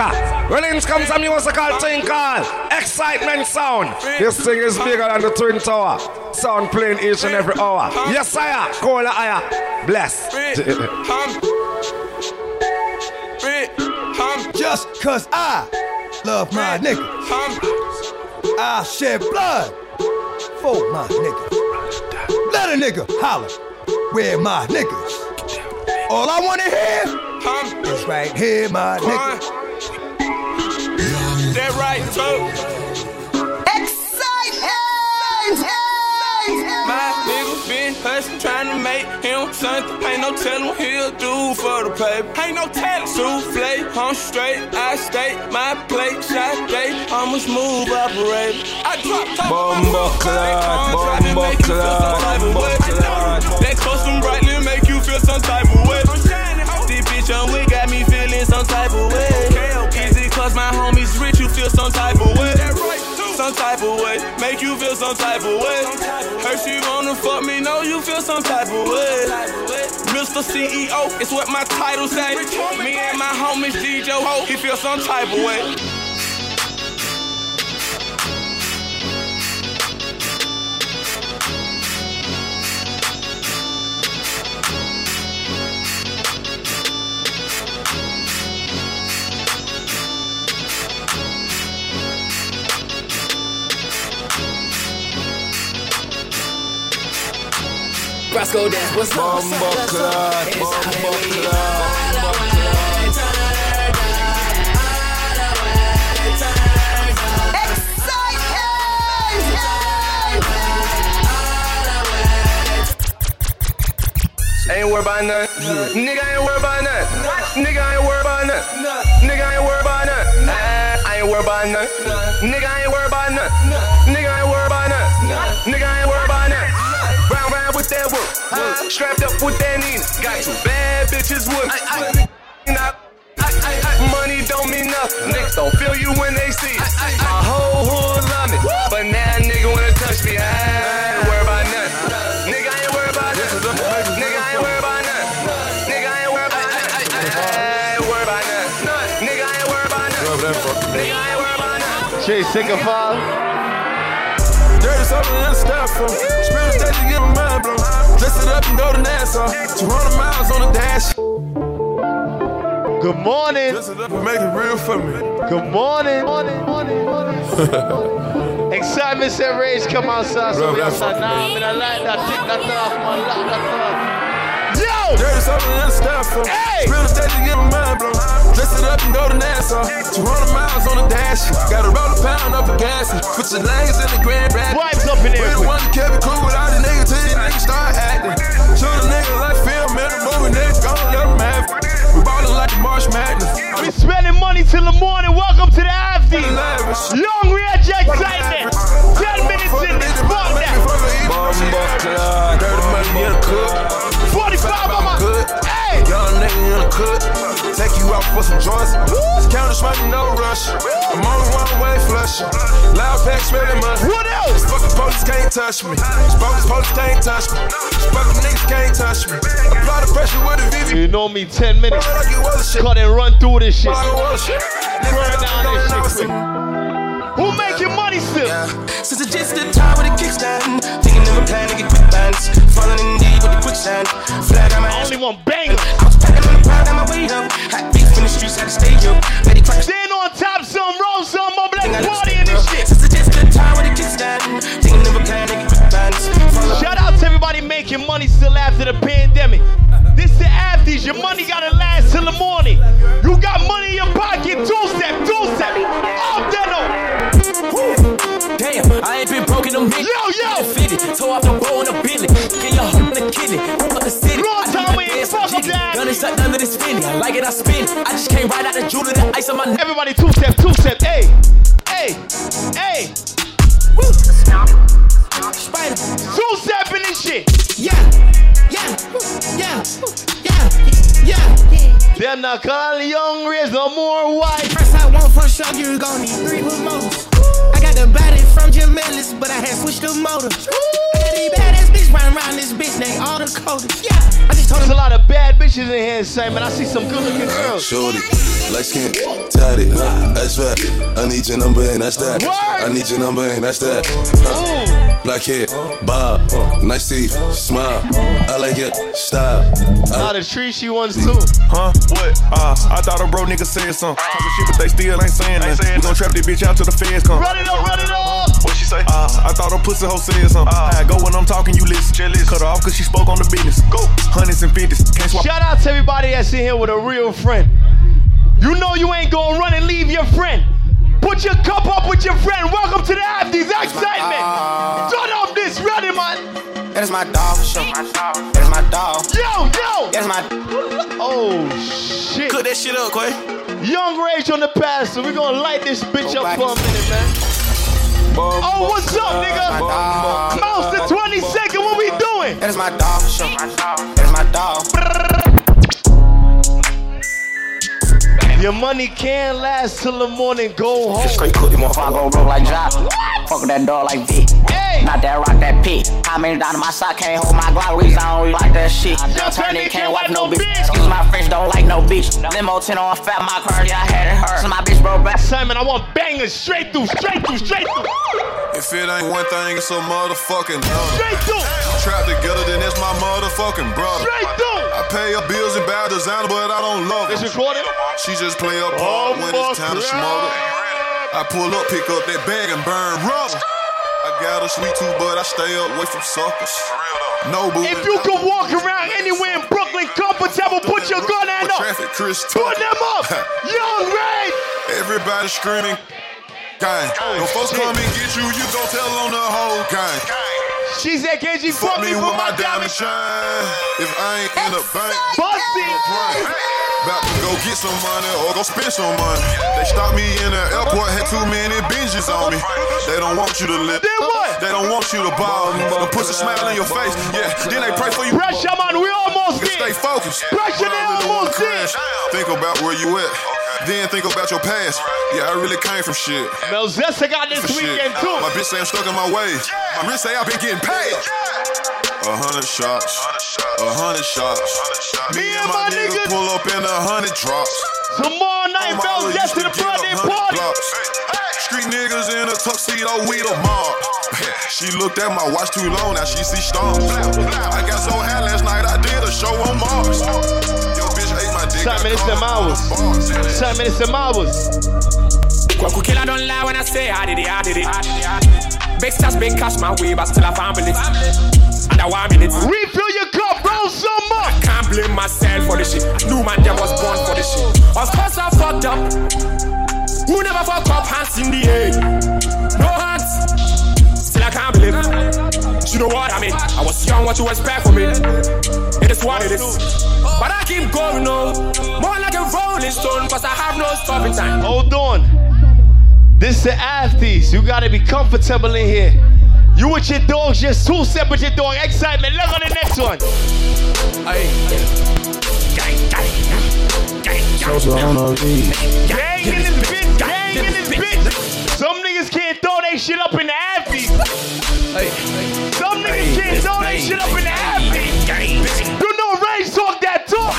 Saga. Release comes a musical thing called Xsytment Sound. This thing is bigger than the Twin Tower. Sound playing each and every hour. Yes, sire. Call higher. Bless. Just cause I love my nigga. I shed blood for my nigga. Let a nigga holler where my niggas. All I wanna hear is right here, my nigga. That right, so. Xsytment! My nigga been hustling, trying to make him something. Ain't no telling he'll do for the paper. Ain't no telling. Souffle, I'm straight, I stay. My plate, shot day. I'm a smooth operator. I drop top Bomba clot, bomba clot, bomba clot. That custom brightly make you feel some type of way. Oh. This bitch on we feel some type of way? Some type of way, make you feel some type of way. Her she wanna fuck me, know you feel some type of way. Mr. CEO, it's what my title say. Me and my homies DJ Ho, he feel some type of way. Roscoe dance, what's up? Bomba clot, bomba clot. Ain't worried about nothing. Nigga ain't worried about nothing. Nigga ain't worried about nothing. Nigga ain't worried about nothing. Ah, I ain't worried about nothing. Nigga ain't worried about nothing. Nigga ain't worried about nothing. Nigga I ain't worried about nothing. Round round with that work. Strapped up with that Nina. Got two bad bitches with me. Money don't mean nothing. Niggas don't feel you when they see it. My whole hood love me, but now a nigga wanna touch me. I ain't worried about nothing. Nigga I ain't worried about nothing. Nigga ain't worried about nothing. Nigga ain't worried about nothing. I ain't worried about nothing. Nigga I ain't worried about nothing. Nigga ain't worried about something in the styrofoam. Spirit stage to get my mind blown. Dress it up and go to Nassau. 200 miles on the dash. Good morning. Dress it up and make it real for me. Good morning. Xsytment said rage come outside. So we outside now. I mean, I like that. Take that off, man. Lock that off. Yo! Dirty something in the styrofoam. Hey! Spirit stage to get my mind blown. Dress it up and go to Nassau. 200 miles on the dash. Gotta roll a pound up a gas. Put your legs in the grand bag. Vibes up in We here. the one that kept it cool without the nigga till these niggas start acting. Show the nigga like film in the movie, niggas gon' let them have it. We ballin' like the March Madness. We spending money till the morning. Welcome to the after. Lavish. Long range Xsytment. 10 minutes in this. Fuck that. Bomba clock. Dirty money in the cook. Out for some joints. Counter smoking, no rush. I'm on one way flush. Loud pack smelling money. What else? Fucking police can't touch me. Bogus police can't touch me. Fucking niggas can't touch me. Apply the pressure with a VV. You know me 10 minutes. Like it was shit. Cut and run through this shit. Like it was. Burn down this shit quick. Who making money still? Since it's just the time with the kickstand, thinking of a plan to get quick bands, falling in deep with the quicksand. Flag on my ass, Only one banger. I was packing on the pride on my way up. Hot beef in the streets, to stay up. Betty crack Then on top some roll some more black party in this shit. It's just the time with the kickstand, thinking of a plan to get quick bands, falling Shout out to everybody making money still after the pandemic. This the afties. Your money gotta last till the morning. You got money in your pocket. Two step, two step. Then up. Damn, I ain't been broken them bitch. Yo, yo. Toe off the bow in a billy. Under this finny. I like it, I spin. I just came right out the jewelry, the ice on my neck. Everybody two step, two step. Hey, hey, hey. Spider. Two step in this shit. Yeah, yeah, yeah, yeah, yeah. Them not call young raise no more white. First I want for sure, you gon' need three remotes. I got the body from Jim Ellis, but I had switched the motor. I got badass bitch run around this bitch named all the coldest. Yeah. I just told There's a lot of bad bitches in here, Simon. I see some good looking girls. Shorty, light skin, tatted, that's fat. I need your number and that's that. I need your number and that's that. Ooh. Black hair, bob, nice teeth, smile. I like it, style. A I lot of tree she wants too. Huh? What? Uh, I thought a bro nigga said something. Talking shit, but they still ain't saying nothing. We gon' trap this bitch out till the feds come. Run it up, run it up. What she say? Uh, I thought a pussy hoe said something. I go when I'm talking, you listen. Cut her off cause she spoke on the business. Go. Hundreds and fifties. Can't swap. Shout out to everybody that's in here with a real friend. You know you ain't gonna run and leave your friend. Put your cup up with your friend. Welcome to the Afties Xsytment. Turn up this ready, man. That is my dog for sure. That is my dog. Yo, yo. That is my. Oh shit. Cook that shit up, Quay. Yung Rage on the pass, so we gonna light this bitch Go up back for a and- minute, man. Oh, what's up, My nigga? dog. Mouse the 20 second, what we doing? That is my dog for sure. That is my dog. Your money can't last till the morning, go home. Straight cook, you motherfucker go broke like. Fuck that dog like V. Hey! Not that rock, that pit. I mean, down my sock, can't hold my Glock, reason I don't like that shit. I Just turn it, can't wipe no no bitch. bitch. Excuse my French, don't like no bitch. Limo 10 on fat, my car, yeah, I had it hurt. So my bitch broke back. Simon, I want bangers straight through, straight through, straight through, If it ain't one thing, it's a motherfucking another. straight through, Trap together, then it's my motherfucking brother. straight through. I pay her bills and buy designer, but I don't love This her. recorded? She just play her Oh, part when it's time to fuck smother. I pull up, pick up that bag and burn rubber. I got a sweet tooth, but I stay away from suckers. No boo. If you could walk around anywhere in Brooklyn comfortable, put your gun hand up. Traffic, Chris Put them up. Young Ray. Everybody screaming, gang. When folks come and get you, you gon' tell on the whole gang. She said, can she Fuck me with my diamond shine. If I ain't in the bank, Bussy. About to go get some money or go spend some money. They stopped me in the airport, had too many binges on me. They don't want you to live. Then what? They don't want you to ball. They put a smile on your face. Yeah, then they pray for you. Pressure, man, we almost to stay focused. Pressure, When they I really almost wanna think about where you at. Then think about your past. Yeah, I really came from shit. Melzessa got this weekend too. My bitch say I'm stuck in my ways. My bitch say I've been getting paid. A hundred shots, a hundred shots. Me and my niggas pull up in a hundred drops. Tomorrow night, used to the birthday 100 party. Street niggas in a tuxedo, we the mob. She looked at my watch too long, now she see stars. I got so high last night, I did a show on Mars. Simon, I it's them hours. Seven minutes and hours. Kwaku killer don't lie when I say I did it, I did it. Big stars, big cash my way, but still a family. And I want minutes. Refill your cup, roll some up. Can't blame myself for this shit. New man, I was born for this shit. Of course I fucked up. Who never fuck up? Hands in the air. No hands. Still I can't believe. You know what I mean? I was young, what you expect from me? It is what it is. But I keep going on. More like a rolling stone, cause I have no stopping time. Hold on. This is the Afties. You gotta be comfortable in here. You with your dogs, just two step with your dog. Xsytment. Look on the next one. Gang in this bitch, gang in this bitch. Some niggas can't throw they shit up in the Afties. Some niggas can't throw they shit up in the Afties. You know Ray talk that talk.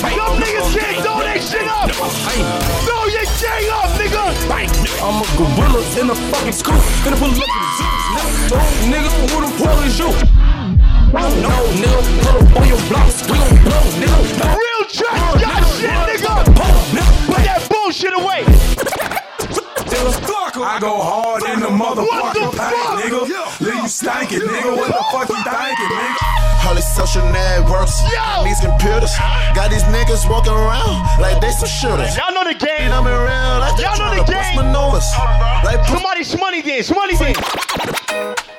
Some niggas can't throw they shit up. Throw your gang up, nigga. I'm a gorilla in a fucking school. Gonna pull up in the zoo. Nigga, who the fuck is you? No, nigga, pull up on your blocks. We gon' blow, nigga. Real trash got shit, nigga. Put that bullshit away. I go hard in the What the motherfucking fuck? paint, nigga. Leave you stankin', nigga. What the fuck you thinking, nigga? All these social networks, Yo! these computers, got these niggas walking around like they some shooters. Y'all know the game. I'm in real, like they Y'all know the bust game. maneuvers. Uh-huh. Like Somebody money dance, money dance.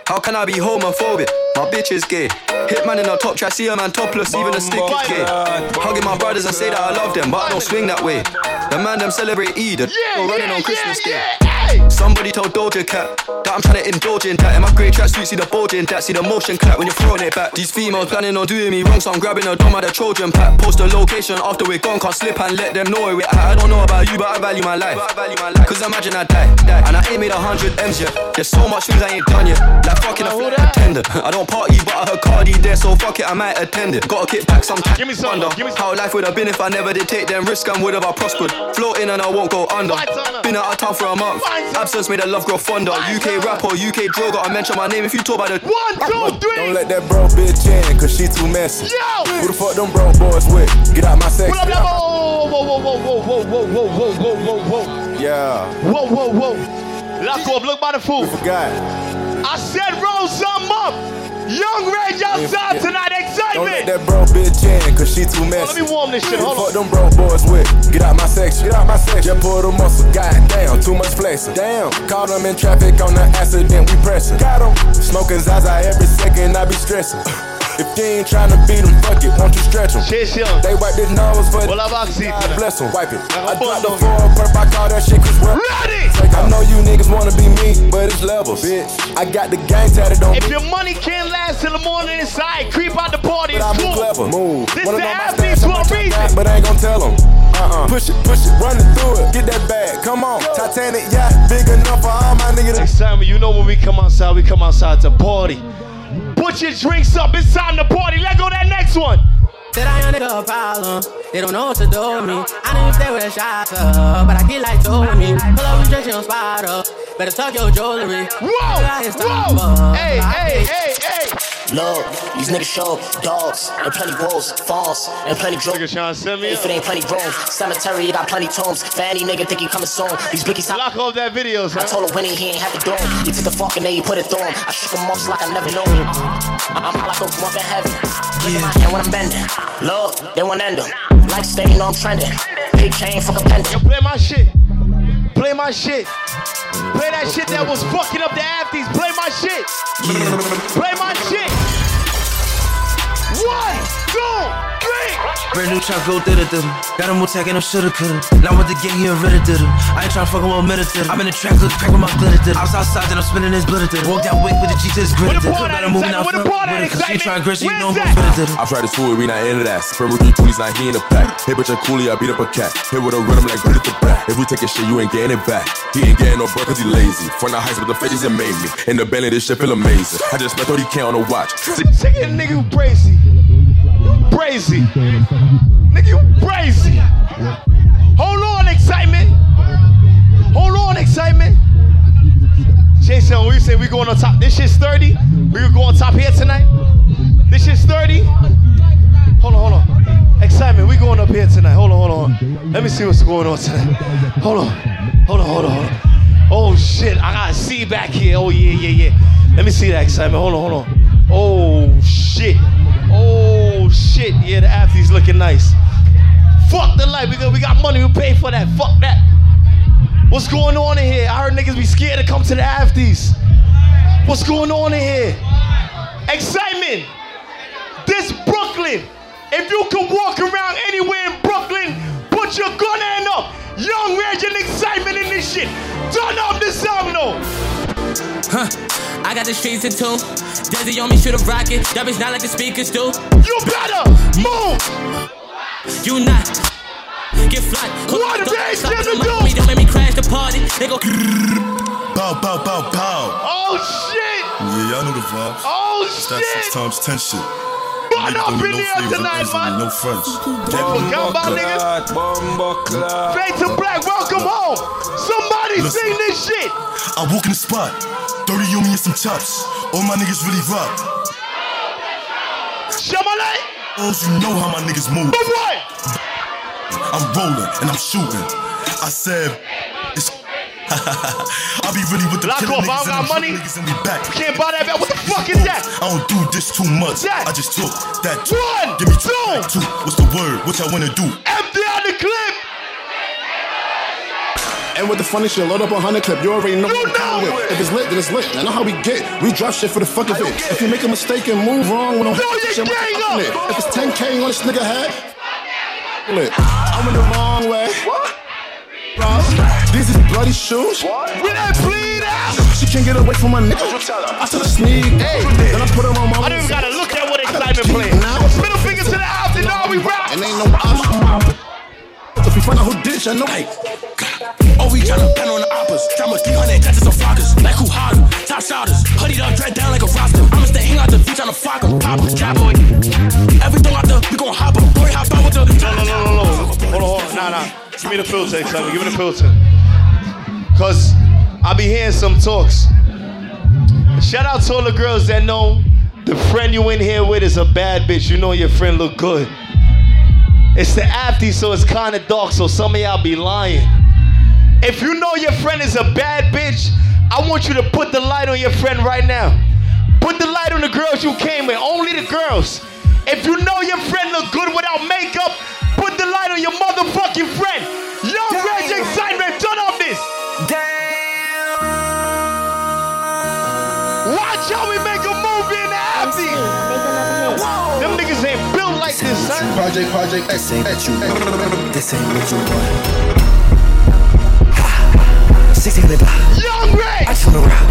How can I be homophobic? My bitch is gay. Hitman in a top try, see a man topless, even a stick is gay. Hugging my brothers and say that I love them, but I don't swing that way. The man them celebrate Eid, the Yeah, running yeah, on Christmas yeah, Day. Hey. Somebody told Doja Cat that I'm trying to indulge in that. In my grey tracksuit, see the bulging in that. See the motion clap when you're throwing it back. These females planning on doing me wrong, so I'm grabbing a dome at the Trojan pack. Post the location after we're gone, can't slip and let them know where we're at. I don't know about you, but I value my life. Cause imagine I die, die, and I ain't made a hundred M's yet. There's so much things I ain't done yet. Like fucking a flight attendant. I don't party, but I heard Cardi there, so fuck it, I might attend it. Gotta kick back sometimes. Give me some. Wonder how life would have been if I never did take them risks and would have I prospered. Floating and I won't go under. Been out of town for a month. Absence made the love grow fonder. UK rapper, UK droga. I mention my name if you talk about the one, two, three. Don't let that bro bitch in, cause she too messy. Yo! Who the fuck them bro boys with? Get out my section. Whoa, whoa, whoa, whoa, whoa, whoa, whoa, whoa, whoa, whoa, whoa, whoa. Yeah. Whoa, whoa, whoa. Lock off, look by the food. Forgot. I said roll some up. Young Rage outside tonight, Don't let that bro bitch in, cause she too messy. Let me warm this shit, hold fuck them bro boys with? Get out my section. Get out my section. Just pull the muscle. God damn, too much flexing. Damn. Caught them in traffic on the accident, we pressing. Got 'em. Smoking Zaza every second, I be stressing. If you ain't tryna beat 'em, fuck it, won't you stretch Young. They wipe this nose for Well. God bless 'em. Wipe it. I dropped the four perp, I call that shit Chris. Ready? I know you niggas wanna be me, but it's levels. Bitch, I got the gang tatted on If your money can't last till the morning inside, creep out the party. It's cool. clever. Move. This the Afties for a reason. But I ain't gon' tell them. Uh-uh. Push it, push it, running through it. Get that bag, come on. Titanic yacht, big enough for all my niggas. Next time, you know when we come outside, we come outside to party. Put your drinks up, it's time to party. Let go that next one. Said I ain't nigga a problem. They don't know what to do with me. I know you stay with a shot up, but I get like two with me. Pull up and drink your spot up. Better tuck your jewelry. Whoa! Whoa! Hey, hey, hey, hey! Look, these niggas show dogs and plenty wolves, false and plenty drones. If it ain't plenty room, cemetery, you got plenty tombs. Fanny nigga think he coming soon. These blickies Lock off that video, son. I told him when he, he ain't have to do him. He took the fuck and then he put it through him. I shook him off like I never knew him. I'm like a drunk in heaven. My hand when I'm bending. Look, they want to end him. Like stay, you know I'm trending. Big chain, fuck a pendant. Yo, play my shit. Play my shit. Play that shit that was fucking up the afties. Play my shit. Play my shit. One, two. Brand new chop go did it did Got him attacking him shoulda coulda. Now with the gang he a rid did him. I ain't tryna fuck him with meditative. I'm in the trap, good crack with my glitter did I was outside then I'm spinning his glitter did Walk that way with the G to his grit did Could better moving out front with it. Cause she tryna grit, she know I'm gon' fit it I tried to school, we not into that. Spread with three twenties, now he in the pack. Hit bitch a coolie, I beat up a cat. Hit with a rhythm like put it to back. If we take a shit, you ain't getting it back. He ain't getting no bread cause he lazy. Front the heights with the fetches that made me. In the belly, this shit feel amazing. I just spent 30k on a watch. Sick of nigga who Brazy. Nigga, you brazy. Hold on, Xsytment. Hold on, Xsytment. Jason, we say we going on top. This shit's 30. We gonna go on top here tonight. This shit's 30. Hold on, hold on. Xsytment, we going up here tonight. Hold on, hold on. Let me see what's going on tonight. Hold on. Hold on, hold on, hold on. Oh shit, I gotta see back here. Oh yeah, yeah, yeah. Let me see that Xsytment. Hold on, hold on. Oh shit. Oh shit. Yeah, the athlete's looking nice. Fuck the light. We got, we got money. We pay for that. Fuck that. What's going on in here? I heard niggas be scared to come to the afties. What's going on in here? Xsytment. This Brooklyn. If you could walk around anywhere in Brooklyn, put your gun hand up. Yung Rage and Xsytment in this shit. Turn up the sound though. Huh. I got the streets in tune. Desi on me, shoot a rocket. That bitch not like the speakers do. You better move. You not. Get flat. What a day to do. Me, don't make me crash the party. They go. Bow, bow, bow, bow. Oh shit. Yeah, y'all know the vibes. Oh It's that six shit. times ten shit. Run Niggas up don't in need here no favors, tonight, no man. no fronts. Forgot about niggas. Fade to black. Welcome home. Somebody Listen. sing this shit. I walk in the spot, 30 on me and some chops. All my niggas really rock. Shamalay. You know how my niggas move. But what? I'm rolling and I'm shooting. I said, it's. I be really with the Lock off, I don't got money. niggas and we back. Can't buy that back. What the fuck is that? I don't do this too much. That. I just took that. One, Give me two. two. What's the word? What y'all wanna do? Empty out the clip. And with the funny shit, load up a hundred clip. You already know what I'm with. If it's lit, then it's lit. I know how we get. We drop shit for the fuck of it. If you make a mistake and move wrong, we don't Throw have your shit. gang we're fucking up. it. If it's 10k on this nigga head, lit. I'm in the wrong way. What? These is bloody shoes. What? Will that bleed out? She can't get away from my nigga. I took a sneak. Hey, then I put her on my. I don't even gotta look at what Xsytment playing. Middle finger to the house and all we rock. And ain't no option. If we find out who did, it, I know. Hey. Oh, we tryna pen on the oppas. Drop a 300 catches some flockers. Like who harder? Top shotters. Hoodie up, dread down like a roster. I'ma stay hang out the beach on the flock 'em. Pop 'em, cowboy. Everything out there, we gon' hop 'em. Boy, hop out with the. No, no, no, no, no. Hold on, hold on. Nah, nah. Give me the filter, Xsytment. Give me the filter. Cause I be hearing some talks. Shout out to all the girls that know the friend you in here with is a bad bitch. You know your friend look good. It's the after, so it's kind of dark, so some of y'all be lying. If you know your friend is a bad bitch, I want you to put the light on your friend right now. Put the light on the girls you came with, only the girls. If you know your friend look good without makeup, put the light on your motherfucking friend. Yung Rage Xsytment, turn off this. Damn. Watch how we make a movie in the after. Them niggas ain't built like this, son. Project, project, This ain't what you want. This ain't what you want. 60 in the block. Young Ray! I just wanna rock.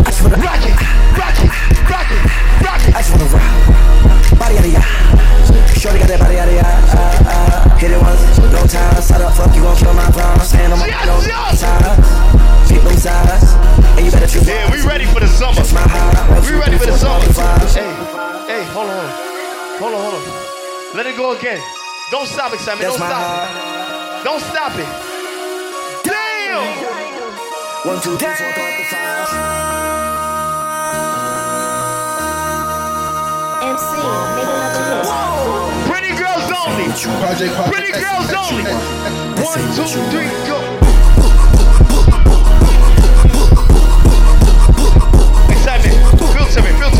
I just wanna rock it, rock it, rock it, rock it. I just wanna rock. Body yada yada. Shorty got that body yada. Uh, uh, hit it once, no time. Side up, fuck you gon' kill my. Stand on my Yes, no yes. side. Pick them sides, and you better treat Yeah, we ready for the summer. We ready for the summer. Hey, Hey, hold on, hold on, hold on. Let it go again. Don't stop, Xsytment. That's Don't stop it. Don't stop it. Damn! One, two, three, four, five, five. MC, make another hit. Pretty girls only. Project, project. Pretty girls only. One, two, three, go. Xsytment. Filter it, filter it. Mix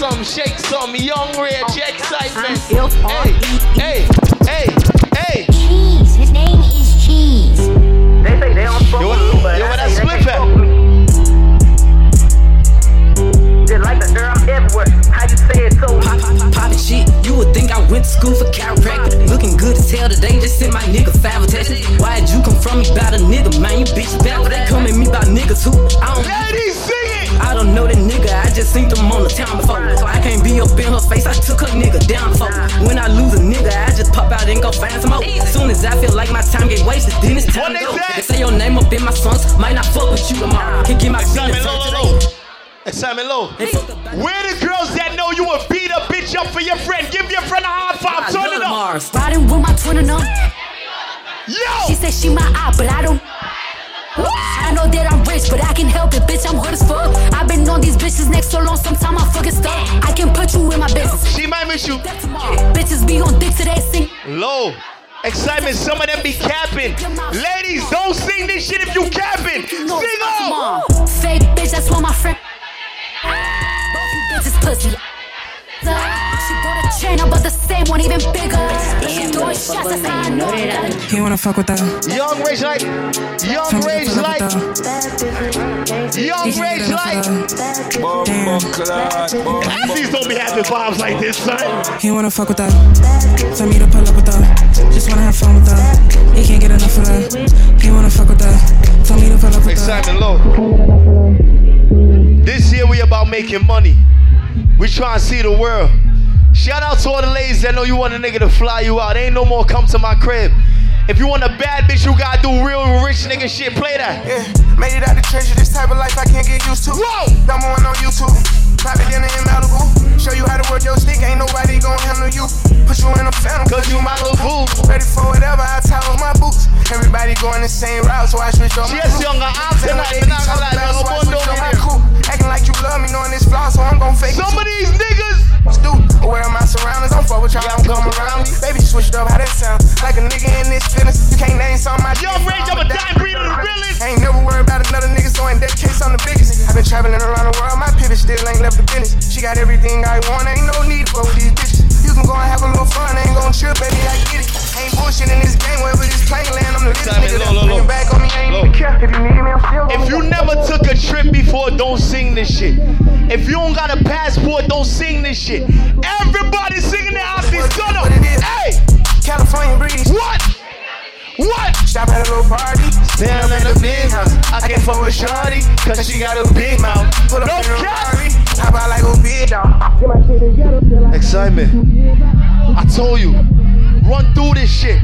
some, shake some. Yung Rage oh. Xsytment. Hey, hey, hey, hey. Say your name up in my songs. Might not fuck with you tomorrow. Can get my feelings low, hurt low, today. low. Xsytment low. Where the girls that know you would beat a bitch up for your friend? Give your friend a high five. Turn it up. Riding with my twin and um. Yo! She said she my eye, but I don't. I know that I'm rich, but I can help it, bitch. I'm hood as fuck. I've been on these bitches next so long, sometimes I'm fucking stuck. I can put you in my business. She might miss you. Bitches be on dick today, sing. Low. Xsytment, some of them be capping. Ladies, don't sing this shit if you capping. Sing on. Fake bitch, that's what my friend. Both you bitches pussy. She bought a chain, but the same one even bigger. She throwing shots, that's how I know that. He wanna fuck with that. Yung Rage like. Yung Rage like. Yung Rage like. Afties don't be having vibes like this, son. He wanna fuck with that. Tell me to pull up with that. Just wanna have fun with that. He can't get enough of that. He wanna fuck with that. Tell me to pull up with that. Xsytment low. This year we about making money. We trying to see the world. Shout out to all the ladies that know you want a nigga to fly you out. Ain't no more come to my crib. If you want a bad bitch, you gotta do real rich nigga shit. Play that. Yeah, made it out the treasure. This type of life I can't get used to. Whoa! Number one on YouTube. Private dinner in Malibu. Show you how to work your stick. Ain't nobody gon' handle you. Put you in a phantom. Cause you my little boo. Ready for whatever. I tie on my boots. Everybody going the same route, so I switch my Yes, younger, I'm tonight, they be not gonna lie, I Vagabundo switch on my crew. Acting like you love me, knowing this flaw, so I'm gon' fake Some it. of these niggas. Stu, aware of my surroundings. I'm fuck with y'all, don't come around me. Baby, switched up, how that sound? Like a nigga in this feelings. You can't name something I Yung Rage, I'm a dying breed of the realest. Ain't never worried about another nigga, so in that case, I'm the biggest. I've been traveling around the world, my pivot still ain't left the business. She got everything I want, ain't no need for these bitches. You can go and have a little fun, ain't gon' trip, baby, I get it. Ain't bullshit in this game, wherever this plane land, I'm the nigga low, low, that's bringing low. back on me, ain't even care. If you need me, I'm still If you never took a trip before, don't sing this shit. If you don't got a passport, don't sing this shit. Everybody singing it out this gun. Hey! California breeze. What? What? Stop at a little party. Down in the big house. I can fuck with Shorty, cause she got a big mouth. Pull up No in cap. Ferrari. Hop out like a big dog. Get my shit together. feel like- Xsytment. I told you, run through this shit.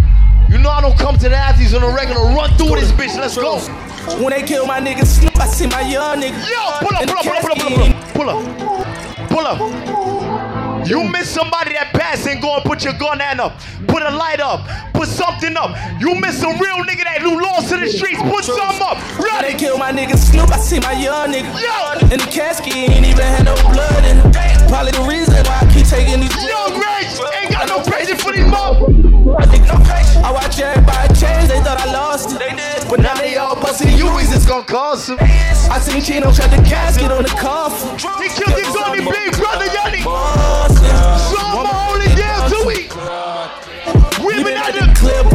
You know I don't come to the Afties on a regular. Run through this bitch. Let's go. When they kill my nigga Snoop, I see my young nigga. Yo, pull up, pull up, pull up, pull up, pull up, pull up, pull up. You miss somebody that passed and go and put your gun hand up, put a light up, put something up. You miss a real nigga that who lost to the streets, put something up. When they kill my nigga Snoop, I see my young nigga. Yo. In the casket, he ain't even had no blood in him. Probably the reason why I keep taking these. Yung Rage ain't got no patience for these mother. I watch everybody change, they thought I lost it. They did, but now they all busting is just gonna cause some. I seen Chino shut the casket on the coffin. He killed his only big brother, Yanni. I'm only there two weeks. We Women out the clip.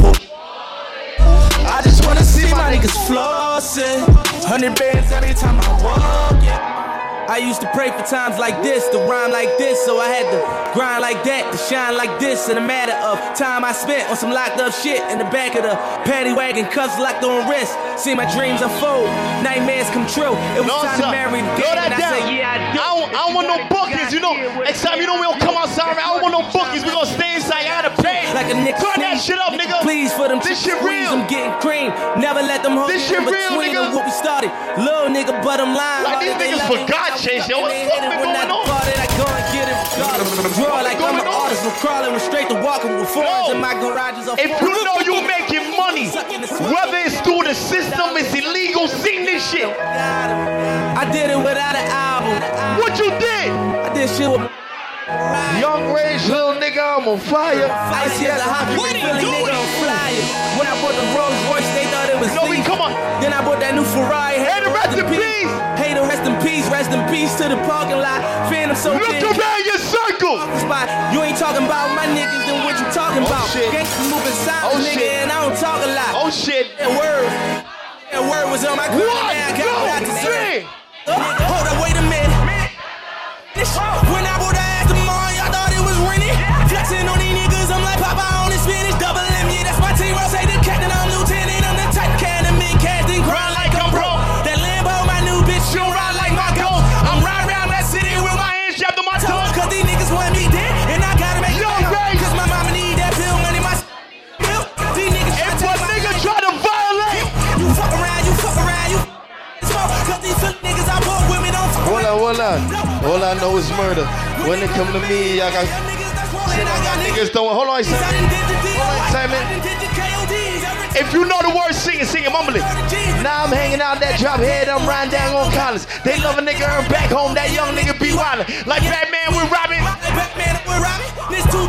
I just wanna see my niggas flossing. Hundred bands every time I walk. Yeah. I used to pray for times like this, to rhyme like this, so I had to grind like that, to shine like this. In a matter of time I spent on some locked up shit in the back of the paddy wagon, cuffs locked on wrist. See my dreams unfold, nightmares come true. It was No, time sir. to marry the game, and I said, yeah, I do. I I don't want no bookings, you know. Next time, you know we don't come outside. I don't want no bookings. We gonna stay inside. I gotta pay. Like a nigga Turn that shit up, nigga. Please for them This shit real. I'm getting cream. Never let them hold This me shit real, between nigga. of what we started. Little nigga, but I'm lying. Like, these niggas forgot, I'm Chase, yo. fucking What the they fuck hate it been when going on? I go and get it regardless. Draw like I'm an artist, from crawling straight to walking with fours in my garages. are If you know you're making money, whether it's through the system, it's illegal, sing this shit. I did it without an album. What you did? I did shit with Yung Rage, little nigga, I'm on fire. Icy as a hockey ring, Philly nigga on flyer. When I bought the Rolls Royce, they thought it was No, we come on. Then I bought that new Ferrari. Hey, the rest in peace. Hey, the rest in peace, rest in peace to the parking lot. Phantom so Look big. around your circle. Spot. You ain't talking about my niggas, then what you talking Oh, about? shit. Gangsta moving silent, Oh, nigga, shit. and I don't talk a lot. Oh shit. That word, that word was on my grind, One, man. I got what I two, deserve. three. Hold up, wait a minute. This when I bought the ass tomorrow, y'all thought it was rented. Flexing on these niggas, I'm like Papa on the spinach, double All I know is murder. When it come to me, I got shit I got niggas don't. Hold on, Xsytment. Hold on. If you know the words, sing it, sing it, mumble it. Now I'm hanging out that drop head, I'm riding down on Collins. They love a nigga earn back home, that young nigga be wildin'. Like Batman with Robin.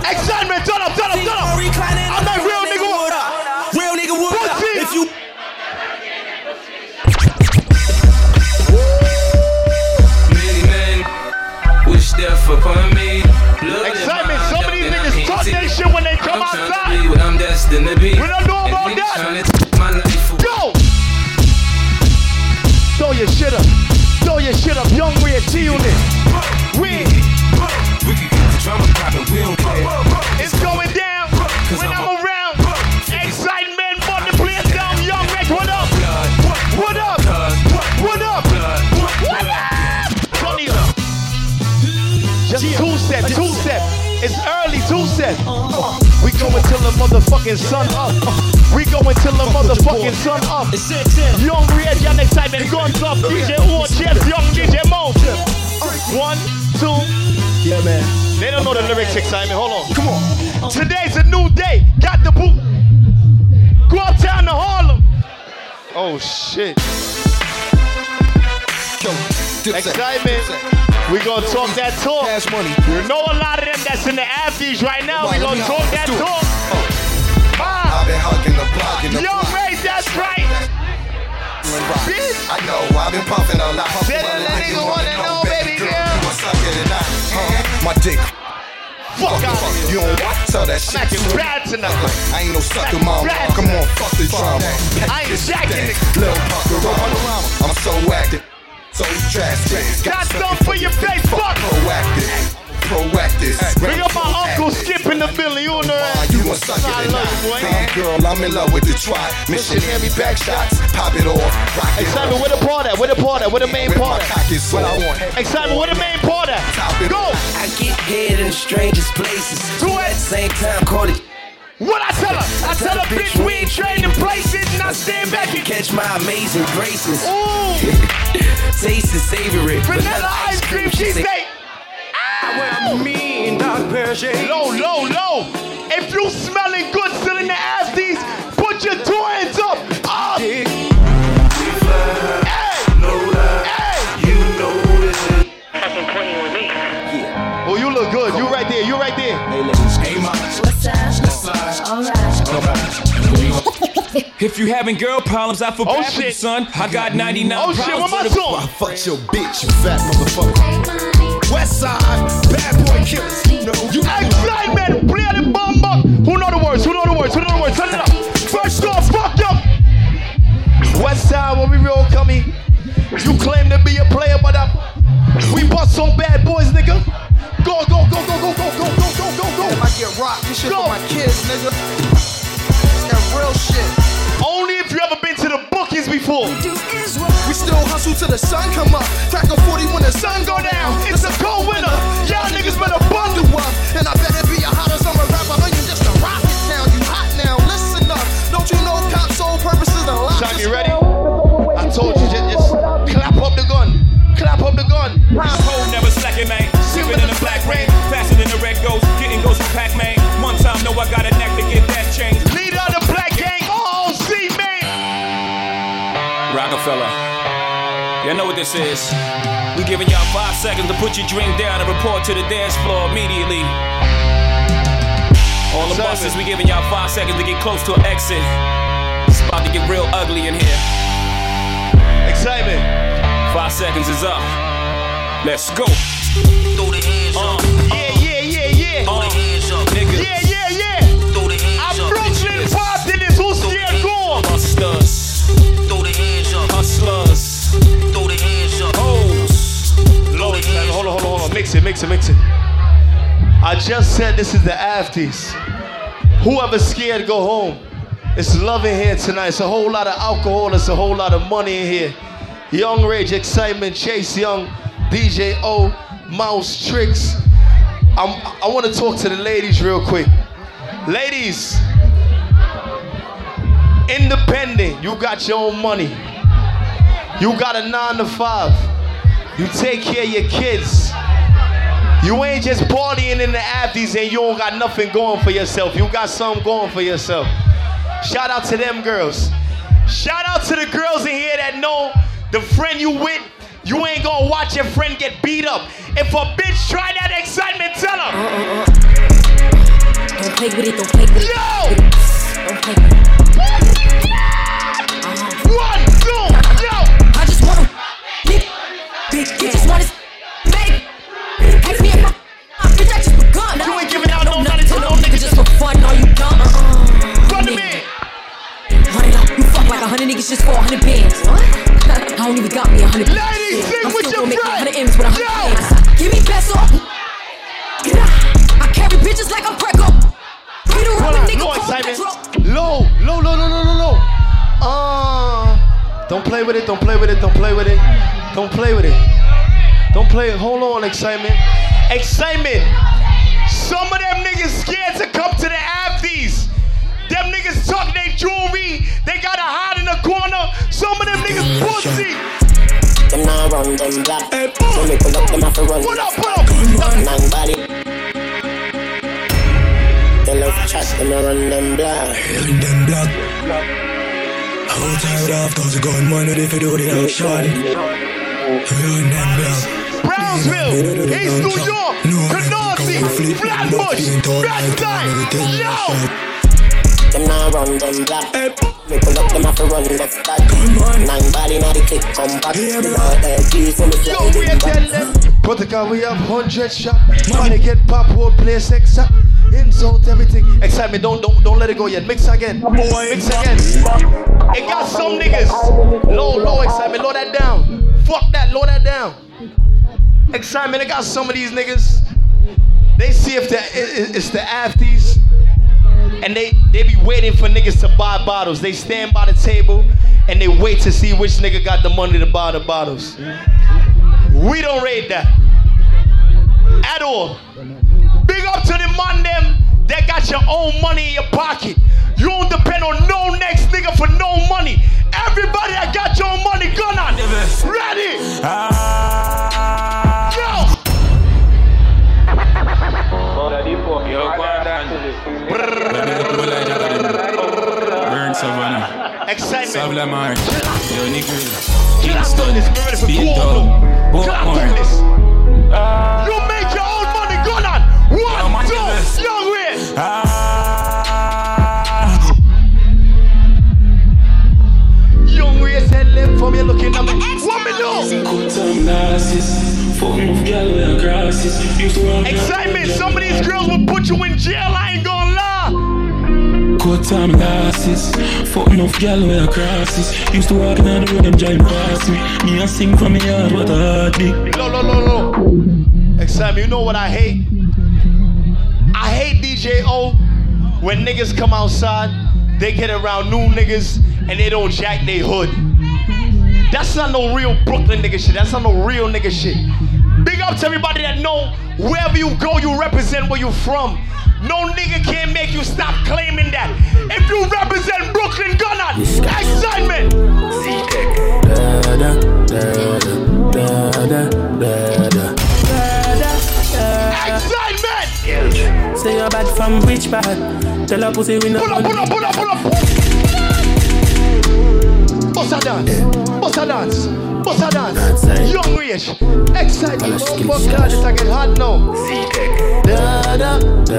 Xsytment, turn up, turn up, turn up. I'm that real It's early, two step. We going till the motherfucking sun up. We going till the motherfucking sun up. Young Red, young Xsytment, guns up. DJ War, Chef, young DJ Mo. One, two. Yeah, man. They don't know the lyrics, Xsytment. Hold on. Come on. Today's a new day. Got the boot. Go uptown to Harlem. Oh shit. Xsytment. We gonna talk that talk. Cash money. You know a lot of them that's in the Afties right now. We Come gonna talk that talk. Ah, I've been hugging the block in the Yo. Ray, that's right. Bitch. I know, I've been pumping a lot. Said that the nigga wanna know, baby girl. What's up, get it out. Uh, my dick. Fuck out of You don't want to tell that shit. I'm acting bad tonight. I ain't no sucker, mom. Come on, fuck the drama. I ain't jacking it. Little panorama. I'm so active, so drastic. Got something for your face, fuck. Proactive, proactive. Bring up my uncle Skip in the building. You know that. You gon' suck it I love you, boy. Damn, girl, I'm in love with the try. Missionary back shots, pop it off, rock it Xsytment, off. where the part at? Where the part at? Where the main With part my at? cock is sore. Xsytment, where the main part at? Go! I get head in the strangest places. Do it. At the same time, call it. What I tell her? I tell her, bitch, we ain't trading places, and I stand back and Catch my amazing graces. Ooh! Taste and savor it. Vanilla ice cream, she say. Ah, I wear mean of shades. Low, low, low. If you smelling If you having girl problems, I feel Oh, bad for you, son. I got 99 Oh shit, problems. what my for the- song? I fucked your bitch, you fat motherfucker. West side, bad boy killers. You know, you Xsytment, play the bomba. Who know the words? Who know the words? Who know the words? Turn it up. This is. We giving y'all five seconds to put your drink down and report to the dance floor immediately. All the Simon. buses, we giving y'all five seconds to get close to an exit. It's about to get real ugly in here. Xsytment. Five seconds is up. Let's go. Throw the hands Uh, Yeah, yeah, yeah, yeah. Throw the hands up, nigga. Yeah, yeah, yeah. Throw the hands I'm up, Brooklyn it, mix it, mix it. I just said this is the afties. Whoever's scared, go home. It's love in here tonight. It's a whole lot of alcohol. It's a whole lot of money in here. Yung Rage, Xsytment, Chase Young, DJ O, Mouse Tricks. I'm, I want to talk to the ladies real quick. Ladies, independent. You got your own money. You got a nine to five. You take care of your kids. You ain't just partying in the afties and you don't got nothing going for yourself. You got something going for yourself. Shout out to them girls. Shout out to the girls in here that know the friend you with, you ain't gonna watch your friend get beat up. If a bitch try that Xsytment, tell her. Don't play with it, don't play with it. Yo! Don't play with it. One, two, yo! I just wanna big, big, just wanna like a hundred niggas just for a hundred bands. I don't even got me a hundred. Ladies, sing I'm with still your gonna make a hundred M's with a hundred bands. Give me peso. I carry bitches like I'm Prego. Beat her up Hold a on, nigga low Xsytment. Low, low, low, low, low, low, low. Uh, don't play with it, don't play with it, don't play with it. Don't play with it. Don't play it. Hold on, Xsytment. Xsytment. Some of them niggas scared to come to the afties. Them niggas tuck their jewelry. They gotta hide in the corner. Some of them niggas pussy. Them now run them black. When we pull up, them have to run. What up, what up? Nine body. They love chat, them a run them black. Run them black. How tired of those gun money if you do the out shot. Run them black. Brownsville, East New York, Canarsie, Flatbush, Bed-Stuy. Yo! Them now run them black. Me pull up them have to run left back. Nine body now the click come back. Lord help please me Yo, we tell them. Protocol, we have hundred shot. Money get pop, whole place except insult everything. Xsytment, don't don't don't let it go yet. Mix again. Mix again. It got some niggas. Low, low Xsytment. Low that down. Fuck that. Low that down. Xsytment. It got some of these niggas. They see if the it's the afties and they they be waiting for niggas to buy bottles. They stand by the table and they wait to see which nigga got the money to buy the bottles. We don't rate that at all. Big up to the man them that got your own money in your pocket. You don't depend on no next nigga for no money. Everybody that got your own money, gun on. Ready? Burn Xsytment. Savla Mark. Yo, Nicky. Kingston. Speed Dog. Baltimore. You make your own money, gun on. One, two, young way. Young way said live from you looking at me. What me do? Xsytment. Some of these girls will put you in jail. I ain't gonna lie. Cut time glasses, fuck enough gal where I crosses. Used to walk down the road, them drive past me. Me I sing from me heart, what a heartbeat. No, no, no, no. Xsytment. You know what I hate? I hate DJ O when niggas come outside, they get around new niggas and they don't jack they hood. That's not no real Brooklyn nigga shit. That's not no real nigga shit. Big up to everybody that know wherever you go, you represent where you from. No nigga can make you stop claiming that. If you represent Brooklyn, gun on. Xsytment. Xsytment. Say you're bad from which part? Tell her pussy we not Pull up, pull up, pull up, pull up. Bossa dance, bossa dance, bossa dance. Yung Rage, Xsytment. Oh fuck God, it's like get hot now. Da da da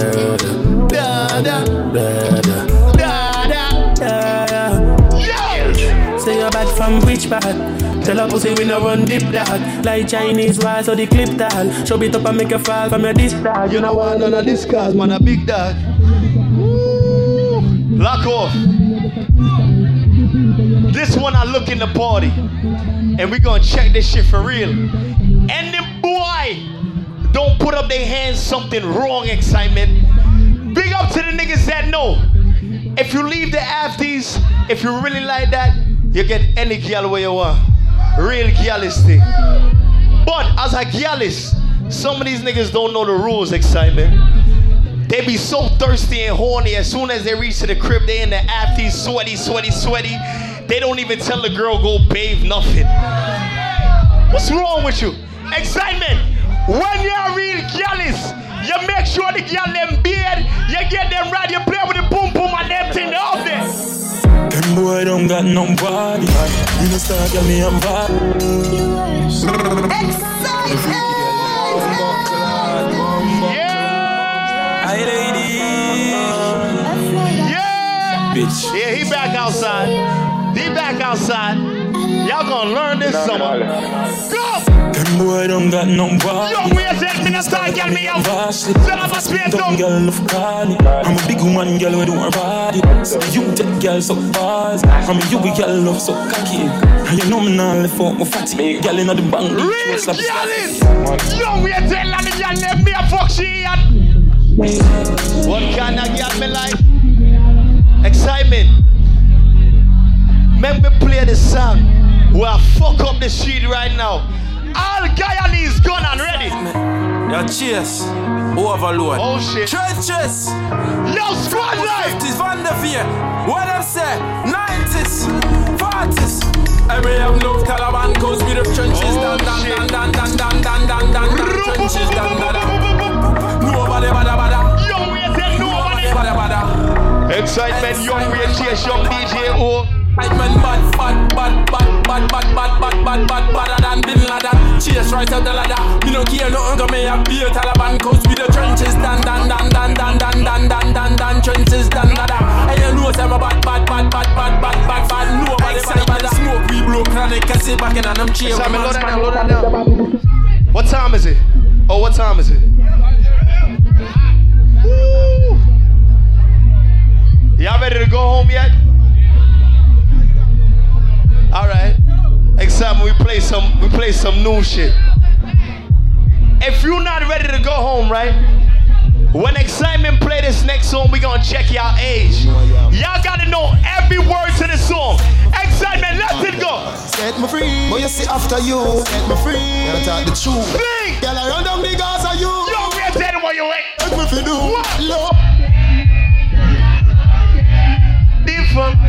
da da da da da. Say you're bad from which part? Tell her pussy we no run deep dog Like Chinese wise or the clip tall Show it up and make you fall from your disc dog You know what? None of this cars, man, a big dog. Lock off. This one I look in the party, and we gonna check this shit for real. And don't put up their hands. Something wrong. Xsytment. Big up to the niggas that know. If you leave the afties, if you really like that, you get any gal where you want. Real galistic. But as a gyalis, some of these niggas don't know the rules, Xsytment. They be so thirsty and horny as soon as they reach to the crib, they in the afties, sweaty, sweaty, sweaty. They don't even tell the girl go bathe nothing. What's wrong with you? Xsytment. When you're real gyalis, you make sure the gyal them beard, you get them right, you play with the boom boom and them thing up there. Them boy don't got no body You know start get me on vibe Hi lady Yeah. Bitch Yeah, he back outside. He back outside. Y'all gonna learn this summer. Go! Them boy don't got no body Young way said me not start get me out. Vastly Set up a space Dumb down. girl love calling I'm a big woman girl with her body So you take girl so fast I'm a you we girl love so cocky And you know me now left out my fatty Girl inna the bank Real slap gyalis. Young way tell and the gyal them me a fuck she and. What kind of gyal me like? Xsytment. Make me play the song where I fuck up the street right now. All Guyanese gone and ready. Yo, cheers. Overload. Oh shit. Trenches. Yo, squad life. 50s, Van der Veer. What them say? 90s, 40s. Every have enough Calaban goes with the trenches. Oh, dan, dan, dan, dan, dan, dan, dan, dan, dan, trenches. Dan, dan, dan. Nobody bada bada. Young way say nobody. Bada bada. Xsytment, young way chase young DJ O. Man, bad, bad, bad, bad, bad, bad, bad, bad, bad, bad, badder than Bin Laden. Chase right out the ladder. Me no care nothing 'cause me a beer Taliban. Cause we the trenches, dan, dan, dan, dan, dan, dan, dan, dan, dan, dan, trenches, dan, da, da. And you know say I'm a bad, bad, bad, bad, bad, bad, bad, bad. Nobody, bad, bad, smoke, we blow chronic, and sit back in on them chair. Simon, load that down, load that down. What time is it? Oh, what time is it? Y'all ready to go home yet? Play some new shit. If you're not ready to go home, right? When Xsytment play this next song, we gonna check y'all age. Y'all gotta know every word to the song. Xsytment, let it go. Set me free. But you see after you, set me free. You talk the truth. Big. Girl, I run down the gas of you. Yo, we are telling what you ain't. What me fi do? What? Love. Different.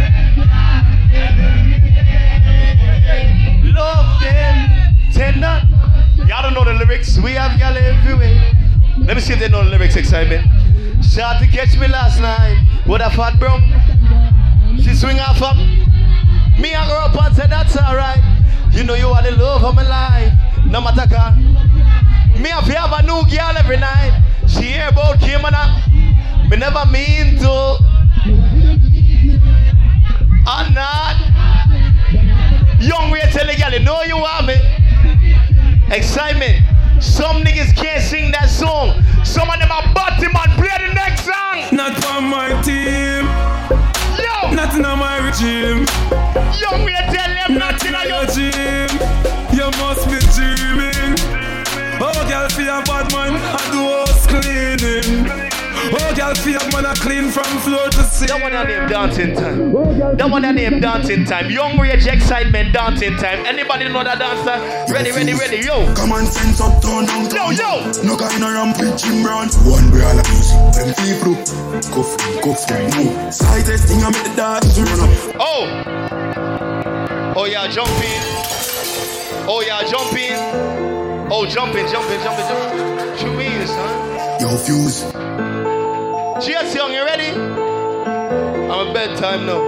Love them tender. Y'all don't know the lyrics. We have y'all everywhere. Let me see if they know the lyrics, Xsytment. Shot to catch me last night with a fat bro. She swing off up. Me I grow up and say that's alright. You know you are the love of my life. No matter what. Me to have a new girl every night. She hear about Kim and I. Me never mean to. I'm not. Young way tell the girl, you know you want me. Xsytment. Some niggas can't sing that song. Some of them are bottom man. Play the next song. Not on my team. Yo. Nothing on my regime. Young way tell them Not nothing in on your gym. You must be dreaming. Oh, girl, feel a bad girl, feel a man. I clean from floor to ceiling. That one I name dancing time. That one I name dancing time. Yung Rage Xsytment dancing time. Anybody know that dancer? Ready, ready, ready. Yo. Come on, fence up, turn down, Yo, yo. No kind of ramp with Jim Brown. One brand of music, them people. Go free, go free. No. Side testing, I make the dance run up. Oh. Oh yeah, jump in. Oh yeah, jump in. Oh, jump in, jump in, jump in, jump in. What you mean, son? Yo, fuse. GS Young, you ready? I'm a bedtime now.